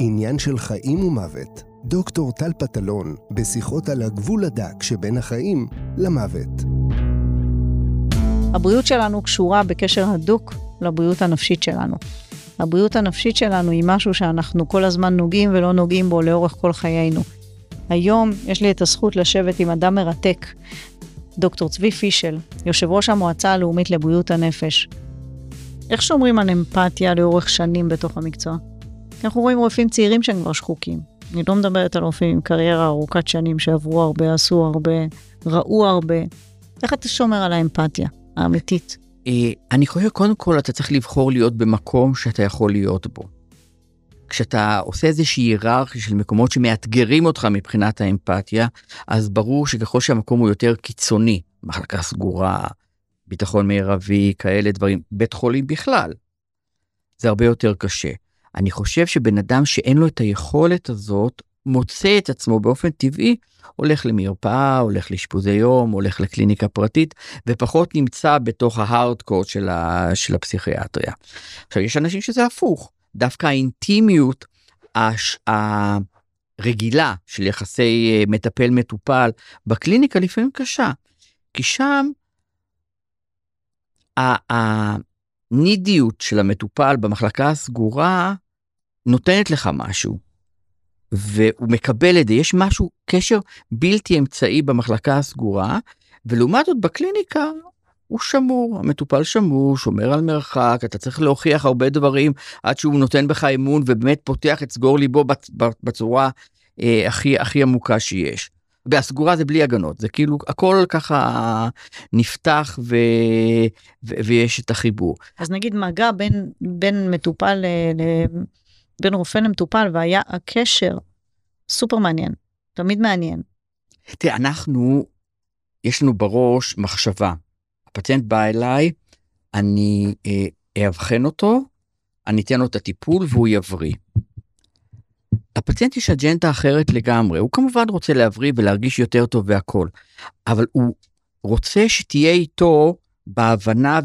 עניין של חיים ומוות. דוקטור טל פטלון, בשיחות על הגבול הדק שבין החיים למוות. הבריאות שלנו קשורה בקשר הדוק לבריאות הנפשית שלנו. הבריאות הנפשית שלנו היא משהו שאנחנו כל הזמן נוגעים ולא נוגעים בו לאורך כל חיינו. היום יש לי את הזכות לשבת עם אדם מרתק, דוקטור צבי פישל, יושב ראש המועצה הלאומית לבריאות הנפש. איך שומרים על אמפתיה לאורך שנים בתוך המקצוע? אנחנו רואים רופאים צעירים שהם כבר שחוקים. אני לא מדברת על רופאים עם קריירה ארוכת שנים שעברו הרבה, עשו הרבה, ראו הרבה. איך אתה שומר על האמפתיה האמיתית? אה, אני חושב, קודם כל, אתה צריך לבחור להיות במקום שאתה יכול להיות בו. כשאתה עושה איזושהי היררכיה של מקומות שמאתגרים אותך מבחינת האמפתיה, אז ברור שככל שהמקום הוא יותר קיצוני, מחלקה סגורה, ביטחון מרבי, כאלה דברים, בית חולים בכלל, זה הרבה יותר קשה. אני חושב שבן אדם שאין לו את היכולת הזאת, מוצא את עצמו באופן טבעי, הולך למרפאה, הולך לאשפוזי יום, הולך לקליניקה פרטית, ופחות נמצא בתוך ההארדקורט של, ה, של הפסיכיאטריה. עכשיו, יש אנשים שזה הפוך, דווקא האינטימיות הש, הרגילה של יחסי אה, מטפל-מטופל בקליניקה לפעמים קשה, כי שם הנידיות של המטופל במחלקה הסגורה נותנת לך משהו. והוא מקבל את זה, יש משהו, קשר בלתי אמצעי במחלקה הסגורה, ולעומת זאת בקליניקה הוא שמור, המטופל שמור, שומר על מרחק, אתה צריך להוכיח הרבה דברים עד שהוא נותן בך אמון ובאמת פותח את סגור ליבו בצורה אה, הכי הכי עמוקה שיש. והסגורה זה בלי הגנות, זה כאילו הכל ככה נפתח ו... ו... ויש את החיבור. אז נגיד מגע בין, בין מטופל, ל... בין רופא למטופל והיה הקשר סופר מעניין, תמיד מעניין. תראה, אנחנו, יש לנו בראש מחשבה. הפציינט בא אליי, אני אה, אאבחן אותו, אני אתן לו את הטיפול והוא יבריא. לפציינט יש אג'נדה אחרת לגמרי, הוא כמובן רוצה להבריא ולהרגיש יותר טוב והכל, אבל הוא רוצה שתהיה איתו בהבנה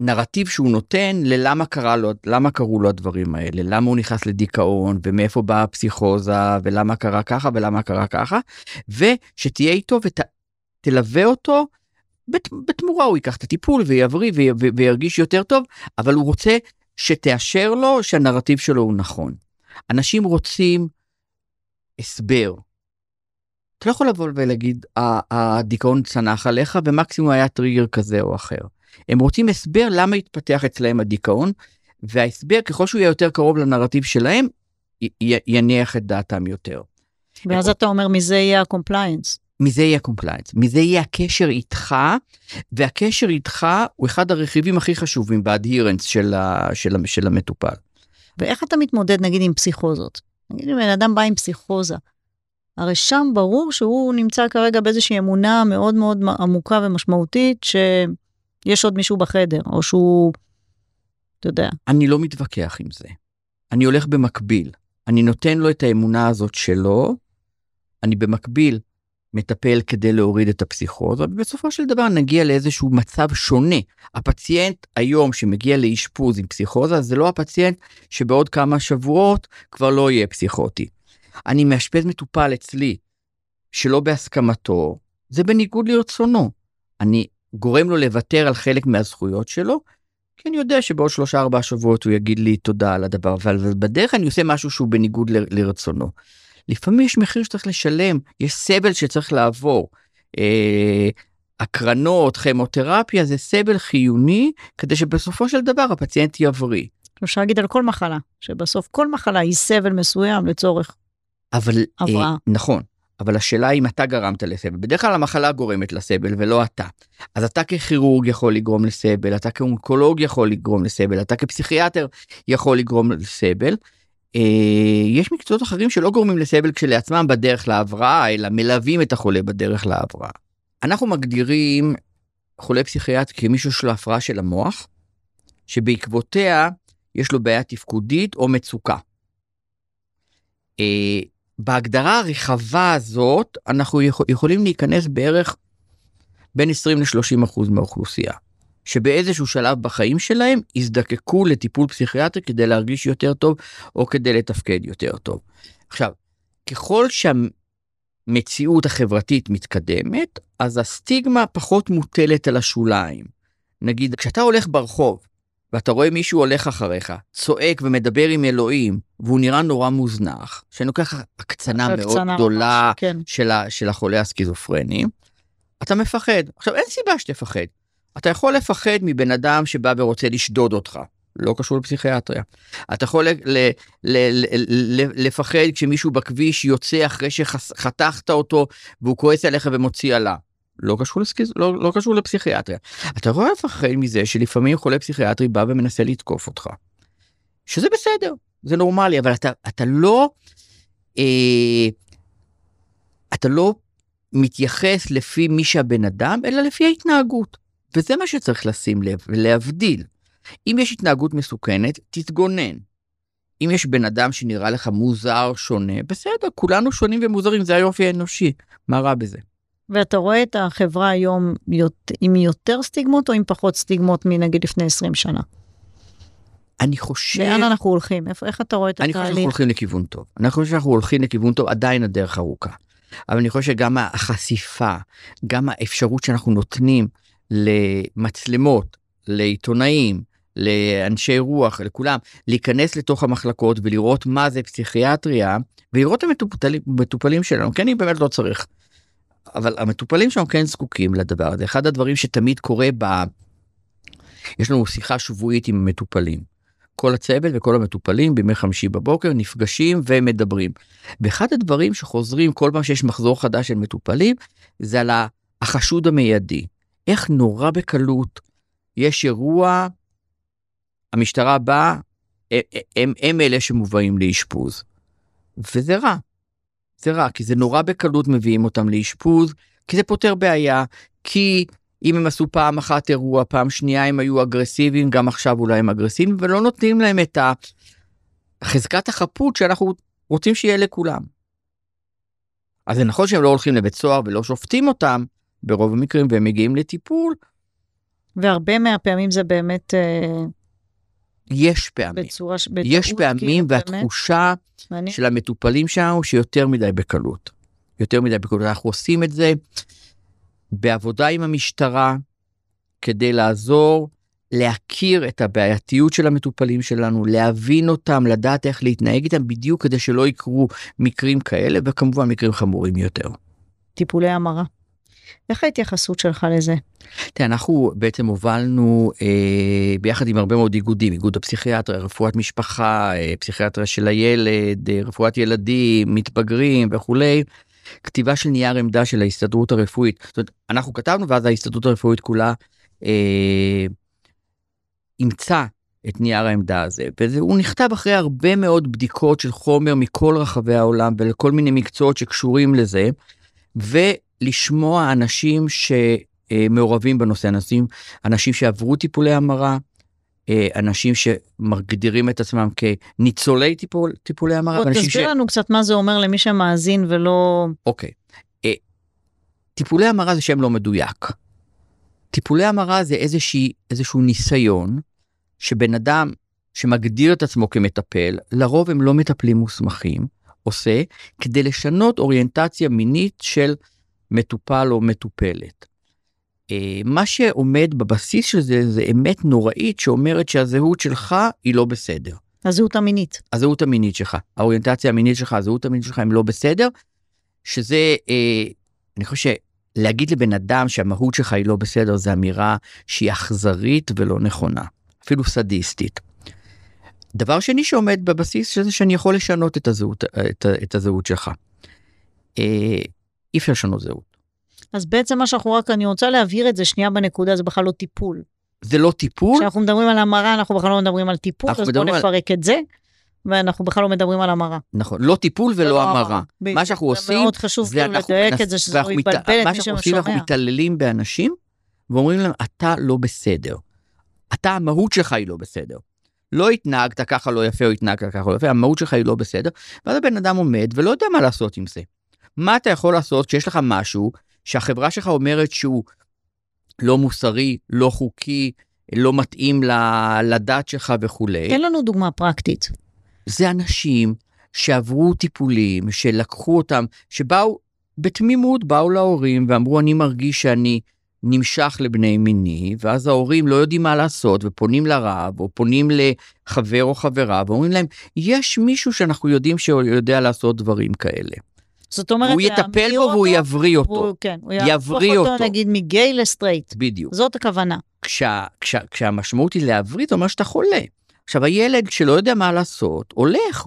ובנרטיב אה, שהוא נותן ללמה קרה לו, למה קרו לו הדברים האלה, למה הוא נכנס לדיכאון ומאיפה באה הפסיכוזה ולמה קרה ככה ולמה קרה ככה, ושתהיה איתו ותלווה אותו בתמורה הוא ייקח את הטיפול ויבריא וירגיש יותר טוב, אבל הוא רוצה שתאשר לו שהנרטיב שלו הוא נכון. אנשים רוצים הסבר. אתה לא יכול לבוא ולהגיד, הדיכאון צנח עליך ומקסימום היה טריגר כזה או אחר. הם רוצים הסבר למה התפתח אצלהם הדיכאון, וההסבר ככל שהוא יהיה יותר קרוב לנרטיב שלהם, יניח את דעתם יותר. ואז אתה אומר מזה יהיה ה compliance. מזה יהיה compliance, מזה יהיה הקשר איתך, והקשר איתך הוא אחד הרכיבים הכי חשובים ב adherence של, של, של המטופל. ואיך אתה מתמודד נגיד עם פסיכוזות? נגיד אם בן אדם בא עם פסיכוזה, הרי שם ברור שהוא נמצא כרגע באיזושהי אמונה מאוד מאוד עמוקה ומשמעותית שיש עוד מישהו בחדר, או שהוא, אתה יודע. אני לא מתווכח עם זה. אני הולך במקביל. אני נותן לו את האמונה הזאת שלו, אני במקביל מטפל כדי להוריד את הפסיכוזה, ובסופו של דבר נגיע לאיזשהו מצב שונה. הפציינט היום שמגיע לאשפוז עם פסיכוזה, זה לא הפציינט שבעוד כמה שבועות כבר לא יהיה פסיכוטי. אני מאשפז מטופל אצלי שלא בהסכמתו, זה בניגוד לרצונו. אני גורם לו לוותר על חלק מהזכויות שלו, כי אני יודע שבעוד שלושה ארבעה שבועות הוא יגיד לי תודה על הדבר, אבל בדרך אני עושה משהו שהוא בניגוד לרצונו. לפעמים יש מחיר שצריך לשלם, יש סבל שצריך לעבור. אה, הקרנות, כימותרפיה זה סבל חיוני כדי שבסופו של דבר הפציינט יבריא. אפשר להגיד על כל מחלה, שבסוף כל מחלה היא סבל מסוים לצורך אבל, אה, הבראה. אה, נכון, אבל השאלה היא אם אתה גרמת לסבל. בדרך כלל המחלה גורמת לסבל ולא אתה. אז אתה ככירורג יכול לגרום לסבל, אתה כאונקולוג יכול לגרום לסבל, אתה כפסיכיאטר יכול לגרום לסבל. אה, יש מקצועות אחרים שלא גורמים לסבל כשלעצמם בדרך להבראה, אלא מלווים את החולה בדרך להבראה. אנחנו מגדירים חולה פסיכיאטר כמישהו של הפרעה של המוח, שבעקבותיה יש לו בעיה תפקודית או מצוקה. אה, בהגדרה הרחבה הזאת, אנחנו יכול, יכולים להיכנס בערך בין 20 ל-30 אחוז מהאוכלוסייה. שבאיזשהו שלב בחיים שלהם יזדקקו לטיפול פסיכיאטרי כדי להרגיש יותר טוב או כדי לתפקד יותר טוב. עכשיו, ככל שהמציאות החברתית מתקדמת, אז הסטיגמה פחות מוטלת על השוליים. נגיד, כשאתה הולך ברחוב ואתה רואה מישהו הולך אחריך, צועק ומדבר עם אלוהים, והוא נראה נורא מוזנח, שאני לוקח הקצנה מאוד גדולה ממש, כן. של, ה, של החולה הסכיזופרני, אתה מפחד. עכשיו, אין סיבה שתפחד. אתה יכול לפחד מבן אדם שבא ורוצה לשדוד אותך, לא קשור לפסיכיאטריה. אתה יכול ל- ל- ל- ל- לפחד כשמישהו בכביש יוצא אחרי שחתכת אותו והוא כועס עליך ומוציא עלה. לא קשור, לסקיז... לא, לא קשור לפסיכיאטריה. אתה יכול לפחד מזה שלפעמים חולה פסיכיאטרי בא ומנסה לתקוף אותך. שזה בסדר, זה נורמלי, אבל אתה, אתה לא... אה, אתה לא מתייחס לפי מי שהבן אדם, אלא לפי ההתנהגות. וזה מה שצריך לשים לב ולהבדיל. אם יש התנהגות מסוכנת, תתגונן. אם יש בן אדם שנראה לך מוזר, שונה, בסדר, כולנו שונים ומוזרים, זה היופי האנושי, מה רע בזה? ואתה רואה את החברה היום עם יותר סטיגמות או עם פחות סטיגמות מנגיד לפני 20 שנה? אני חושב... לאן אנחנו הולכים? איך, איך אתה רואה את התהליך? אני חושב שאנחנו הולכים לכיוון טוב. אני חושב שאנחנו הולכים לכיוון טוב, עדיין הדרך ארוכה. אבל אני חושב שגם החשיפה, גם האפשרות שאנחנו נותנים למצלמות, לעיתונאים, לאנשי רוח, לכולם, להיכנס לתוך המחלקות ולראות מה זה פסיכיאטריה, ולראות את המטופלים, שלנו, כן, אני באמת לא צריך. אבל המטופלים שלנו כן זקוקים לדבר הזה. אחד הדברים שתמיד קורה ב... יש לנו שיחה שבועית עם המטופלים. כל הצוות וכל המטופלים בימי חמישי בבוקר נפגשים ומדברים. ואחד הדברים שחוזרים כל פעם שיש מחזור חדש של מטופלים זה על החשוד המיידי. איך נורא בקלות יש אירוע, המשטרה באה, הם, הם, הם אלה שמובאים לאשפוז. וזה רע. זה רע, כי זה נורא בקלות מביאים אותם לאשפוז, כי זה פותר בעיה, כי אם הם עשו פעם אחת אירוע, פעם שנייה הם היו אגרסיביים, גם עכשיו אולי הם אגרסיביים, ולא נותנים להם את חזקת החפות שאנחנו רוצים שיהיה לכולם. אז זה נכון שהם לא הולכים לבית סוהר ולא שופטים אותם ברוב המקרים והם מגיעים לטיפול. והרבה מהפעמים זה באמת... אה, יש פעמים. בצורה, בטעות, יש פעמים, כאילו, והתחושה באמת? של המטופלים שלנו שיותר מדי בקלות. יותר מדי בקלות. אנחנו עושים את זה בעבודה עם המשטרה כדי לעזור להכיר את הבעייתיות של המטופלים שלנו, להבין אותם, לדעת איך להתנהג איתם בדיוק כדי שלא יקרו מקרים כאלה, וכמובן מקרים חמורים יותר. טיפולי המרה. איך ההתייחסות שלך לזה? תראה, אנחנו בעצם הובלנו אה, ביחד עם הרבה מאוד איגודים, איגוד הפסיכיאטריה, רפואת משפחה, אה, פסיכיאטריה של הילד, אה, רפואת ילדים, מתבגרים וכולי, כתיבה של נייר עמדה של ההסתדרות הרפואית. זאת אומרת, אנחנו כתבנו ואז ההסתדרות הרפואית כולה אה, אימצה את נייר העמדה הזה, והוא נכתב אחרי הרבה מאוד בדיקות של חומר מכל רחבי העולם ולכל מיני מקצועות שקשורים לזה, ולשמוע אנשים שמעורבים בנושא, אנשים, אנשים שעברו טיפולי המרה, אה, אנשים שמגדירים את עצמם כניצולי טיפול, טיפולי המרה. בוא תסביר ש... לנו קצת מה זה אומר למי שמאזין ולא... אוקיי. אה, טיפולי המרה זה שם לא מדויק. טיפולי המרה זה איזושהי, איזשהו ניסיון שבן אדם שמגדיר את עצמו כמטפל, לרוב הם לא מטפלים מוסמכים, עושה כדי לשנות אוריינטציה מינית של מטופל או מטופלת. אה, מה שעומד בבסיס של זה זה אמת נוראית שאומרת שהזהות שלך היא לא בסדר. הזהות המינית. הזהות המינית שלך, האוריינטציה המינית שלך, הזהות המינית שלך הם לא בסדר, שזה, אה, אני חושב שלהגיד לבן אדם שהמהות שלך היא לא בסדר, זו אמירה שהיא אכזרית ולא נכונה, אפילו סדיסטית. דבר שני שעומד בבסיס של זה שאני יכול לשנות את הזהות, את, את הזהות שלך. אה, אי אפשר לשנות זהות. אז בעצם מה שאנחנו רק, אני רוצה להבהיר את זה שנייה בנקודה, זה בכלל לא טיפול. זה לא טיפול? כשאנחנו מדברים על המרה, אנחנו בכלל לא מדברים על טיפול, אז בואו נפרק על... את זה, ואנחנו בכלל לא מדברים על המרה. נכון, לא טיפול ולא לא המרה. מה שאנחנו עושים, זה מאוד חשוב כאילו לדייק את זה, שזה לא יתבלבל את מי שמשומע. מה שאנחנו עושים, אנחנו מתעללים באנשים, ואומרים להם, אתה לא בסדר. אתה, המהות שלך היא לא בסדר. לא התנהגת ככה לא יפה או התנהגת ככה לא יפה, המהות שלך היא לא בסדר, ואז הבן אדם עומד ולא יודע מה לעשות עם זה. מה אתה יכול לעשות כשיש לך משהו שהחברה שלך אומרת שהוא לא מוסרי, לא חוקי, לא מתאים לדת שלך וכולי. תן לנו דוגמה פרקטית. זה אנשים שעברו טיפולים, שלקחו אותם, שבאו בתמימות, באו להורים ואמרו, אני מרגיש שאני נמשך לבני מיני, ואז ההורים לא יודעים מה לעשות, ופונים לרב, או פונים לחבר או חברה, ואומרים להם, יש מישהו שאנחנו יודעים שהוא יודע לעשות דברים כאלה. זאת אומרת, הוא יטפל בו והוא יבריא אותו. הוא, כן, הוא יבריא אותו, אותו. נגיד מגיי לסטרייט. בדיוק. זאת הכוונה. כשה, כשה, כשהמשמעות היא להבריא, זה אומר שאתה חולה. עכשיו, הילד שלא יודע מה לעשות, הולך,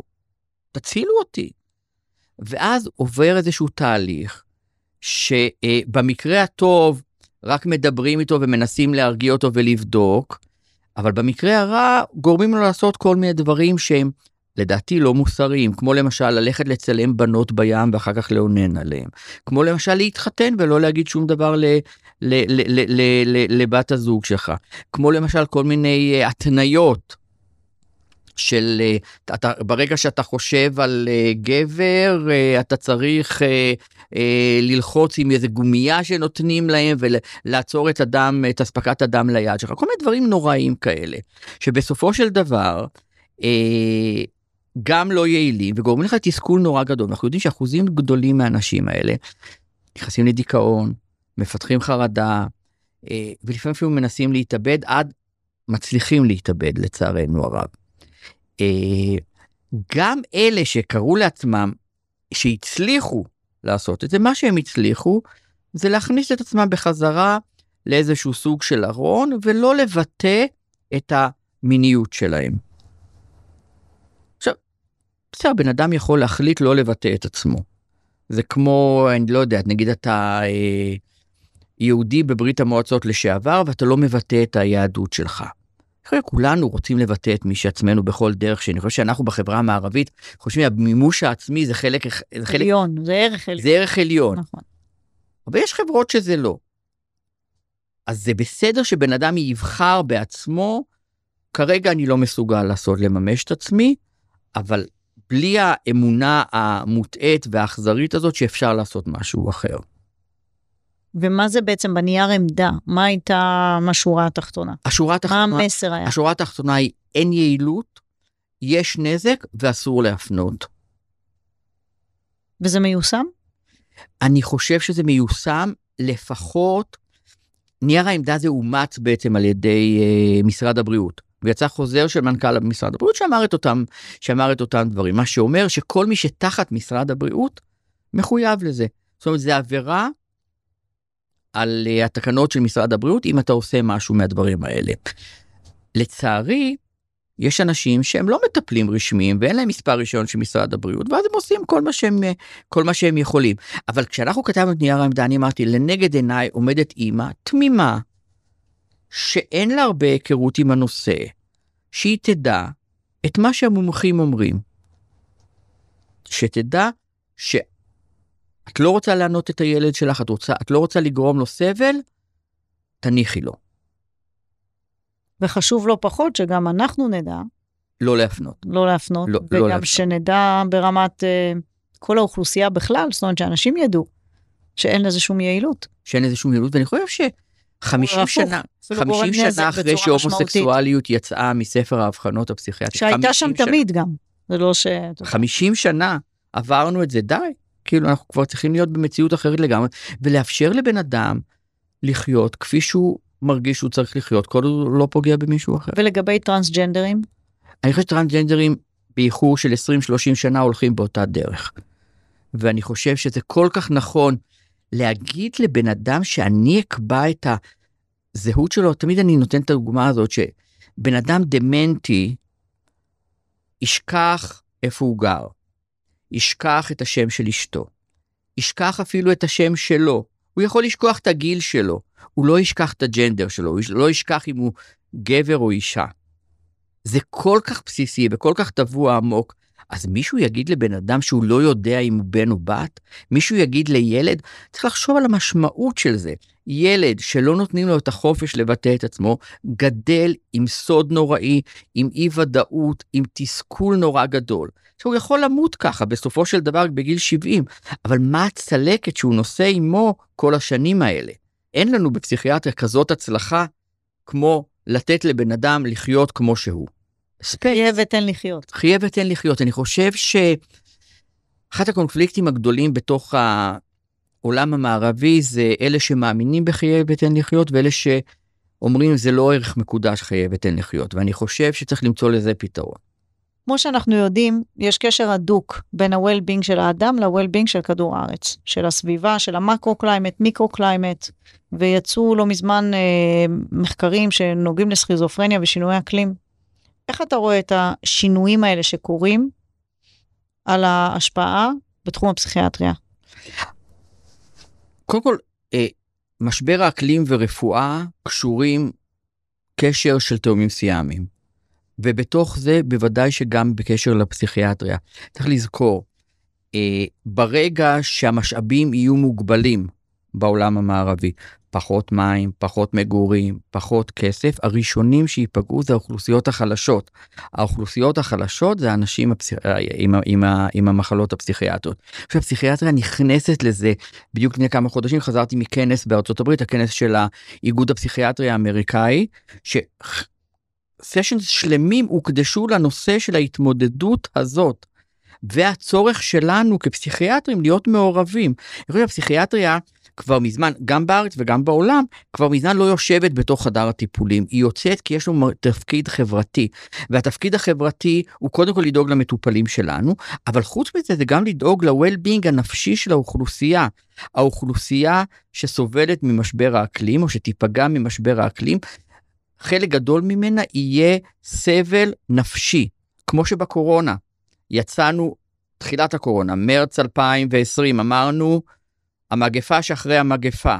תצילו אותי. ואז עובר איזשהו תהליך, שבמקרה הטוב, רק מדברים איתו ומנסים להרגיע אותו ולבדוק, אבל במקרה הרע גורמים לו לעשות כל מיני דברים שהם לדעתי לא מוסריים, כמו למשל ללכת לצלם בנות בים ואחר כך לאונן עליהם, כמו למשל להתחתן ולא להגיד שום דבר ל, ל, ל, ל, ל, ל, לבת הזוג שלך, כמו למשל כל מיני uh, התניות של uh, אתה, ברגע שאתה חושב על uh, גבר אתה צריך ללחוץ עם איזה גומייה שנותנים להם ולעצור את הדם את אספקת הדם ליד שלך כל מיני דברים נוראים כאלה שבסופו של דבר. גם לא יעילים וגורמים לך תסכול נורא גדול אנחנו יודעים שאחוזים גדולים מהאנשים האלה נכנסים לדיכאון מפתחים חרדה אה, ולפעמים אפילו מנסים להתאבד עד מצליחים להתאבד לצערנו הרב. אה, גם אלה שקראו לעצמם שהצליחו לעשות את זה מה שהם הצליחו זה להכניס את עצמם בחזרה לאיזשהו סוג של ארון ולא לבטא את המיניות שלהם. בסדר, בן אדם יכול להחליט לא לבטא את עצמו. זה כמו, אני לא יודע, נגיד אתה אה, יהודי בברית המועצות לשעבר ואתה לא מבטא את היהדות שלך. כולנו רוצים לבטא את מי שעצמנו בכל דרך שאני חושב שאנחנו בחברה המערבית חושבים שהמימוש העצמי זה חלק זה חלק עליון זה ערך עליון זה ערך עליון נכון. אבל יש חברות שזה לא. אז זה בסדר שבן אדם יבחר בעצמו כרגע אני לא מסוגל לעשות לממש את עצמי אבל בלי האמונה המוטעית והאכזרית הזאת שאפשר לעשות משהו אחר. ומה זה בעצם בנייר עמדה? מה הייתה השורה התחתונה? השורה התחתונה, מה המסר היה? השורה התחתונה היא אין יעילות, יש נזק ואסור להפנות. וזה מיושם? אני חושב שזה מיושם לפחות, נייר העמדה הזה אומץ בעצם על ידי uh, משרד הבריאות. ויצא חוזר של מנכ"ל משרד הבריאות שאמר את אותם שאמר את אותם דברים מה שאומר שכל מי שתחת משרד הבריאות מחויב לזה. זאת אומרת זה עבירה על uh, התקנות של משרד הבריאות אם אתה עושה משהו מהדברים האלה. לצערי יש אנשים שהם לא מטפלים רשמיים ואין להם מספר רישיון של משרד הבריאות ואז הם עושים כל מה שהם כל מה שהם יכולים אבל כשאנחנו כתבנו את נייר העמדה אני אמרתי לנגד עיניי עומדת אימא תמימה שאין לה הרבה היכרות עם הנושא, שהיא תדע את מה שהמומחים אומרים. שתדע שאת לא רוצה לענות את הילד שלך, את, רוצה, את לא רוצה לגרום לו סבל, תניחי לו. וחשוב לא פחות שגם אנחנו נדע. לא להפנות. לא להפנות, לא, וגם לא להפנות. שנדע ברמת uh, כל האוכלוסייה בכלל, זאת אומרת שאנשים ידעו שאין לזה שום יעילות. שאין לזה שום יעילות, ואני חושב ש... 50 שנה, 50 שנה אחרי שהומוסקסואליות יצאה מספר האבחנות הפסיכיאטרית. שהייתה שם שנה. תמיד גם, זה לא ש... 50 שנה עברנו את זה, די, כאילו אנחנו כבר צריכים להיות במציאות אחרת לגמרי, ולאפשר לבן אדם לחיות כפי שהוא מרגיש שהוא צריך לחיות, כל עוד הוא לא פוגע במישהו אחר. ולגבי טרנסג'נדרים? אני חושב שטרנסג'נדרים באיחור של 20-30 שנה הולכים באותה דרך. ואני חושב שזה כל כך נכון להגיד לבן אדם שאני אקבע את הזהות שלו, תמיד אני נותן את הדוגמה הזאת שבן אדם דמנטי ישכח איפה הוא גר, ישכח את השם של אשתו, ישכח אפילו את השם שלו, הוא יכול לשכוח את הגיל שלו, הוא לא ישכח את הג'נדר שלו, הוא לא ישכח אם הוא גבר או אישה. זה כל כך בסיסי וכל כך טבוע עמוק, אז מישהו יגיד לבן אדם שהוא לא יודע אם הוא בן או בת? מישהו יגיד לילד? צריך לחשוב על המשמעות של זה. ילד שלא נותנים לו את החופש לבטא את עצמו, גדל עם סוד נוראי, עם אי ודאות, עם תסכול נורא גדול. שהוא יכול למות ככה בסופו של דבר בגיל 70, אבל מה הצלקת שהוא נושא עמו כל השנים האלה? אין לנו בפסיכיאטריה כזאת הצלחה כמו לתת לבן אדם לחיות כמו שהוא. חיה ותן לחיות. חיה ותן לחיות. אני חושב שאחד הקונפליקטים הגדולים בתוך העולם המערבי זה אלה שמאמינים בחיה ותן לחיות ואלה שאומרים זה לא ערך מקודש חיה ותן לחיות. ואני חושב שצריך למצוא לזה פתרון. כמו שאנחנו יודעים, יש קשר הדוק בין ה-well-being של האדם ל-well-being של כדור הארץ, של הסביבה, של ה macro-climate, micro-climate, ויצאו לא מזמן אה, מחקרים שנוגעים לסכיזופרניה ושינוי אקלים. איך אתה רואה את השינויים האלה שקורים על ההשפעה בתחום הפסיכיאטריה? קודם כל, אה, משבר האקלים ורפואה קשורים קשר של תאומים סיאמיים. ובתוך זה בוודאי שגם בקשר לפסיכיאטריה. צריך לזכור, אה, ברגע שהמשאבים יהיו מוגבלים בעולם המערבי, פחות מים, פחות מגורים, פחות כסף, הראשונים שייפגעו זה האוכלוסיות החלשות. האוכלוסיות החלשות זה האנשים הפסיכ... עם, עם, עם המחלות הפסיכיאטריות. עכשיו הפסיכיאטריה נכנסת לזה, בדיוק לפני כמה חודשים חזרתי מכנס בארצות הברית, הכנס של האיגוד הפסיכיאטרי האמריקאי, ש... סשנס שלמים הוקדשו לנושא של ההתמודדות הזאת. והצורך שלנו כפסיכיאטרים להיות מעורבים. אני חושב שהפסיכיאטריה כבר מזמן, גם בארץ וגם בעולם, כבר מזמן לא יושבת בתוך חדר הטיפולים. היא יוצאת כי יש לנו תפקיד חברתי. והתפקיד החברתי הוא קודם כל לדאוג למטופלים שלנו, אבל חוץ מזה זה גם לדאוג ל-well-being הנפשי של האוכלוסייה. האוכלוסייה שסובלת ממשבר האקלים או שתיפגע ממשבר האקלים חלק גדול ממנה יהיה סבל נפשי, כמו שבקורונה. יצאנו, תחילת הקורונה, מרץ 2020, אמרנו, המגפה שאחרי המגפה.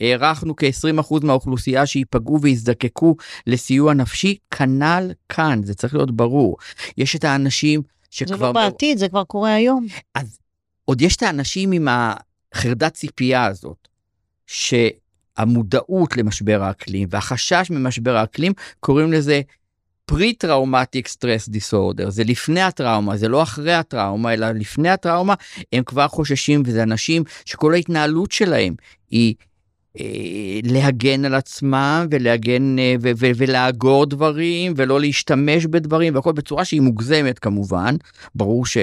הערכנו כ-20% מהאוכלוסייה שייפגעו ויזדקקו לסיוע נפשי, כנ"ל כאן, זה צריך להיות ברור. יש את האנשים שכבר... זה לא בעתיד, זה כבר קורה היום. אז עוד יש את האנשים עם החרדת ציפייה הזאת, ש... המודעות למשבר האקלים והחשש ממשבר האקלים, קוראים לזה pre-traumatic stress disorder, זה לפני הטראומה, זה לא אחרי הטראומה, אלא לפני הטראומה, הם כבר חוששים, וזה אנשים שכל ההתנהלות שלהם היא אה, להגן על עצמם ולהגן אה, ו- ו- ולאגור דברים ולא להשתמש בדברים והכל בצורה שהיא מוגזמת כמובן, ברור ש...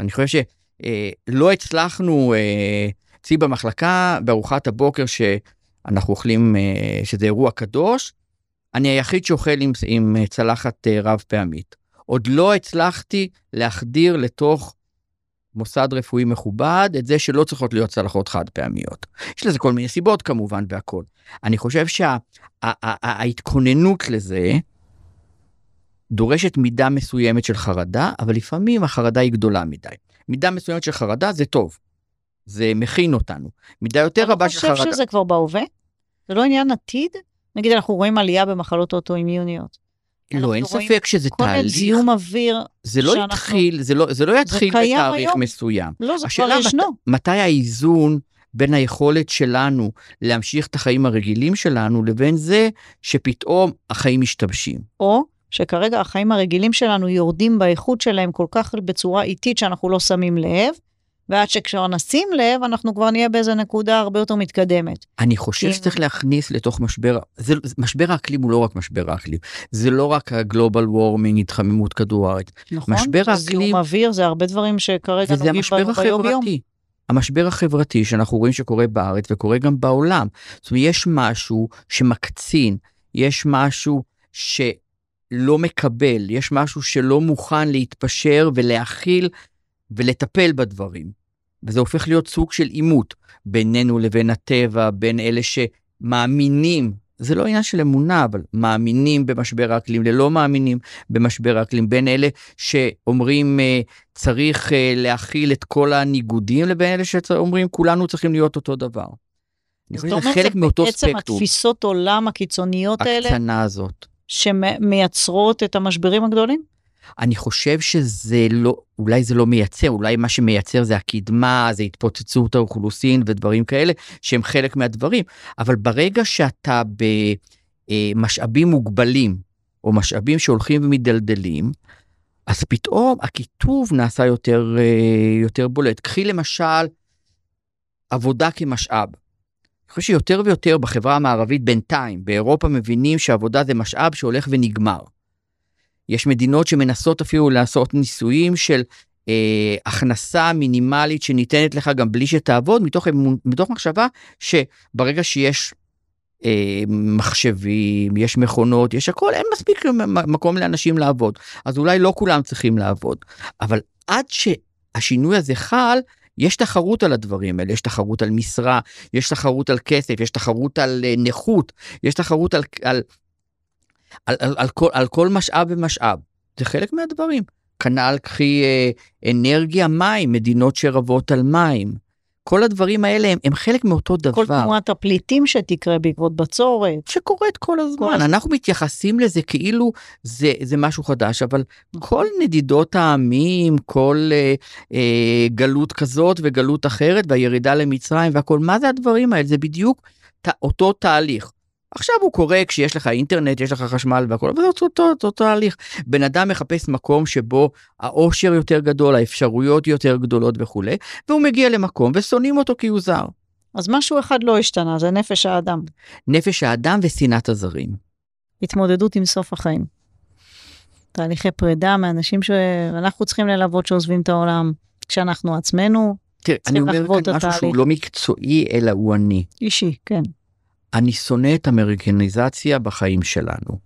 אני חושב שלא אה, הצלחנו אה, אצלי במחלקה, בארוחת הבוקר שאנחנו אוכלים, אה, שזה אירוע קדוש, אני היחיד שאוכל עם, עם אה, צלחת אה, רב פעמית. עוד לא הצלחתי להחדיר לתוך מוסד רפואי מכובד את זה שלא צריכות להיות צלחות חד פעמיות. יש לזה כל מיני סיבות כמובן והכל. אני חושב שההתכוננות שה, לזה דורשת מידה מסוימת של חרדה, אבל לפעמים החרדה היא גדולה מדי. מידה מסוימת של חרדה זה טוב. זה מכין אותנו. מידה יותר רבה של חרדה... אתה חושב שזה כבר בהווה? זה לא עניין עתיד? נגיד אנחנו רואים עלייה במחלות אוטואימיוניות. לא, אין ספק שזה תהליך. כל זיהום אוויר זה לא שאנחנו... יתחיל, זה לא, זה לא יתחיל זה בתאריך היום. מסוים. לא, זה כבר ישנו. מת, מתי האיזון בין היכולת שלנו להמשיך את החיים הרגילים שלנו לבין זה שפתאום החיים משתבשים. או שכרגע החיים הרגילים שלנו יורדים באיכות שלהם כל כך בצורה איטית שאנחנו לא שמים לב, ועד שכשכבר נשים לב, אנחנו כבר נהיה באיזה נקודה הרבה יותר מתקדמת. אני חושב. שצריך להכניס לתוך משבר, זה, משבר האקלים הוא לא רק משבר האקלים, זה לא רק הגלובל וורמינג, התחממות כדור הארץ. נכון, משבר האקלים... זיהום אוויר, זה הרבה דברים שכרגע נוגעים ביום יום. המשבר החברתי שאנחנו רואים שקורה בארץ וקורה גם בעולם. זאת אומרת, יש משהו שמקצין, יש משהו שלא מקבל, יש משהו שלא מוכן להתפשר ולהכיל ולטפל בדברים. וזה הופך להיות סוג של עימות בינינו לבין הטבע, בין אלה שמאמינים, זה לא עניין של אמונה, אבל מאמינים במשבר האקלים, ללא מאמינים במשבר האקלים, בין אלה שאומרים אה, צריך אה, להכיל את כל הניגודים, לבין אלה שאומרים כולנו צריכים להיות אותו דבר. חושב שזה חלק מאותו ספקטרום. בעצם התפיסות עולם הקיצוניות האלה, הקטנה הזאת. שמייצרות את המשברים הגדולים? אני חושב שזה לא, אולי זה לא מייצר, אולי מה שמייצר זה הקדמה, זה התפוצצות האוכלוסין ודברים כאלה, שהם חלק מהדברים. אבל ברגע שאתה במשאבים מוגבלים, או משאבים שהולכים ומדלדלים, אז פתאום הקיטוב נעשה יותר, יותר בולט. קחי למשל עבודה כמשאב. אני חושב שיותר ויותר בחברה המערבית בינתיים, באירופה מבינים שעבודה זה משאב שהולך ונגמר. יש מדינות שמנסות אפילו לעשות ניסויים של אה, הכנסה מינימלית שניתנת לך גם בלי שתעבוד, מתוך, מתוך מחשבה שברגע שיש אה, מחשבים, יש מכונות, יש הכל, אין מספיק מקום לאנשים לעבוד. אז אולי לא כולם צריכים לעבוד. אבל עד שהשינוי הזה חל, יש תחרות על הדברים האלה, יש תחרות על משרה, יש תחרות על כסף, יש תחרות על uh, נכות, יש תחרות על, על, על, על, על, כל, על כל משאב ומשאב. זה חלק מהדברים. כנ"ל קחי אה, אנרגיה, מים, מדינות שרבות על מים. כל הדברים האלה הם, הם חלק מאותו דבר. כל תנועת הפליטים שתקרה בעקבות בצורת. שקורית כל הזמן. כל... אנחנו מתייחסים לזה כאילו זה, זה משהו חדש, אבל נכון. כל נדידות העמים, כל אה, אה, גלות כזאת וגלות אחרת, והירידה למצרים והכל, מה זה הדברים האלה? זה בדיוק ת, אותו תהליך. עכשיו הוא קורה כשיש לך אינטרנט, יש לך חשמל והכל, אבל זה אותו, אותו, אותו תהליך. בן אדם מחפש מקום שבו העושר יותר גדול, האפשרויות יותר גדולות וכולי, והוא מגיע למקום ושונאים אותו כי הוא זר. אז משהו אחד לא השתנה, זה נפש האדם. נפש האדם ושנאת הזרים. התמודדות עם סוף החיים. תהליכי פרידה מאנשים שאנחנו צריכים ללוות שעוזבים את העולם, כשאנחנו עצמנו תראה, אני אומר כאן משהו שהוא לא מקצועי, אלא הוא אני. אישי, כן. אני שונא את אמריקניזציה בחיים שלנו.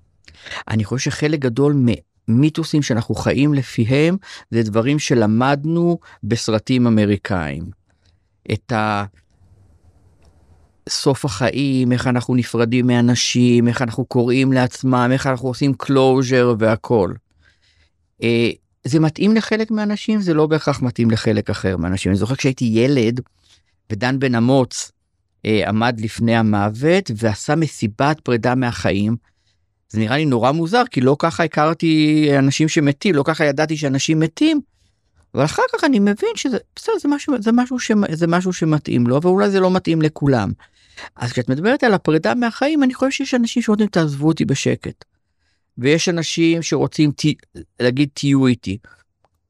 אני חושב שחלק גדול ממיתוסים שאנחנו חיים לפיהם זה דברים שלמדנו בסרטים אמריקאים. את ה... סוף החיים, איך אנחנו נפרדים מאנשים, איך אנחנו קוראים לעצמם, איך אנחנו עושים closure והכל. אה, זה מתאים לחלק מהאנשים, זה לא בהכרח מתאים לחלק אחר מהאנשים. אני זוכר כשהייתי ילד, ודן בן אמוץ עמד לפני המוות ועשה מסיבת פרידה מהחיים. זה נראה לי נורא מוזר כי לא ככה הכרתי אנשים שמתים לא ככה ידעתי שאנשים מתים. אבל אחר כך אני מבין שזה בסדר זה משהו זה משהו שזה משהו שמתאים לו ואולי זה לא מתאים לכולם. אז כשאת מדברת על הפרידה מהחיים אני חושב שיש אנשים שרוצים תעזבו אותי בשקט. ויש אנשים שרוצים ת, להגיד תהיו איתי.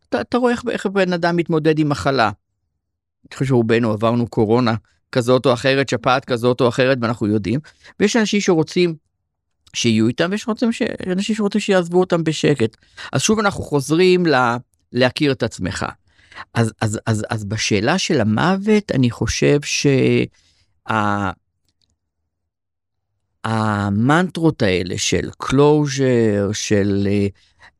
אתה, אתה רואה איך, איך בן אדם מתמודד עם מחלה. אני חושב שרובנו עברנו קורונה כזאת או אחרת, שפעת כזאת או אחרת, ואנחנו יודעים, ויש אנשים שרוצים שיהיו איתם, ויש ש... אנשים שרוצים שיעזבו אותם בשקט. אז שוב אנחנו חוזרים ל... להכיר את עצמך. אז, אז, אז, אז בשאלה של המוות, אני חושב שה... המנטרות האלה של closure, של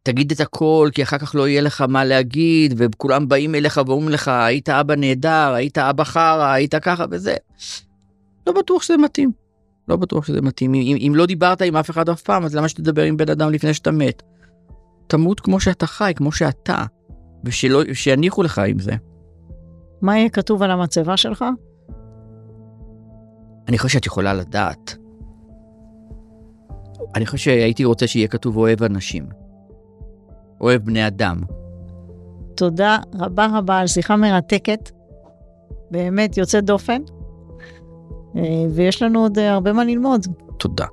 תגיד את הכל כי אחר כך לא יהיה לך מה להגיד וכולם באים אליך ואומרים לך היית אבא נהדר היית אבא חרא היית ככה וזה. לא בטוח שזה מתאים. לא בטוח שזה מתאים אם, אם לא דיברת עם אף אחד אף פעם אז למה שתדבר עם בן אדם לפני שאתה מת. תמות כמו שאתה חי כמו שאתה ושלא שיניחו לך עם זה. מה יהיה כתוב על המצבה שלך? אני חושב שאת יכולה לדעת. אני חושב שהייתי רוצה שיהיה כתוב אוהב אנשים. אוהב בני אדם. תודה רבה רבה על שיחה מרתקת, באמת יוצאת דופן, אה, ויש לנו עוד הרבה מה ללמוד. תודה.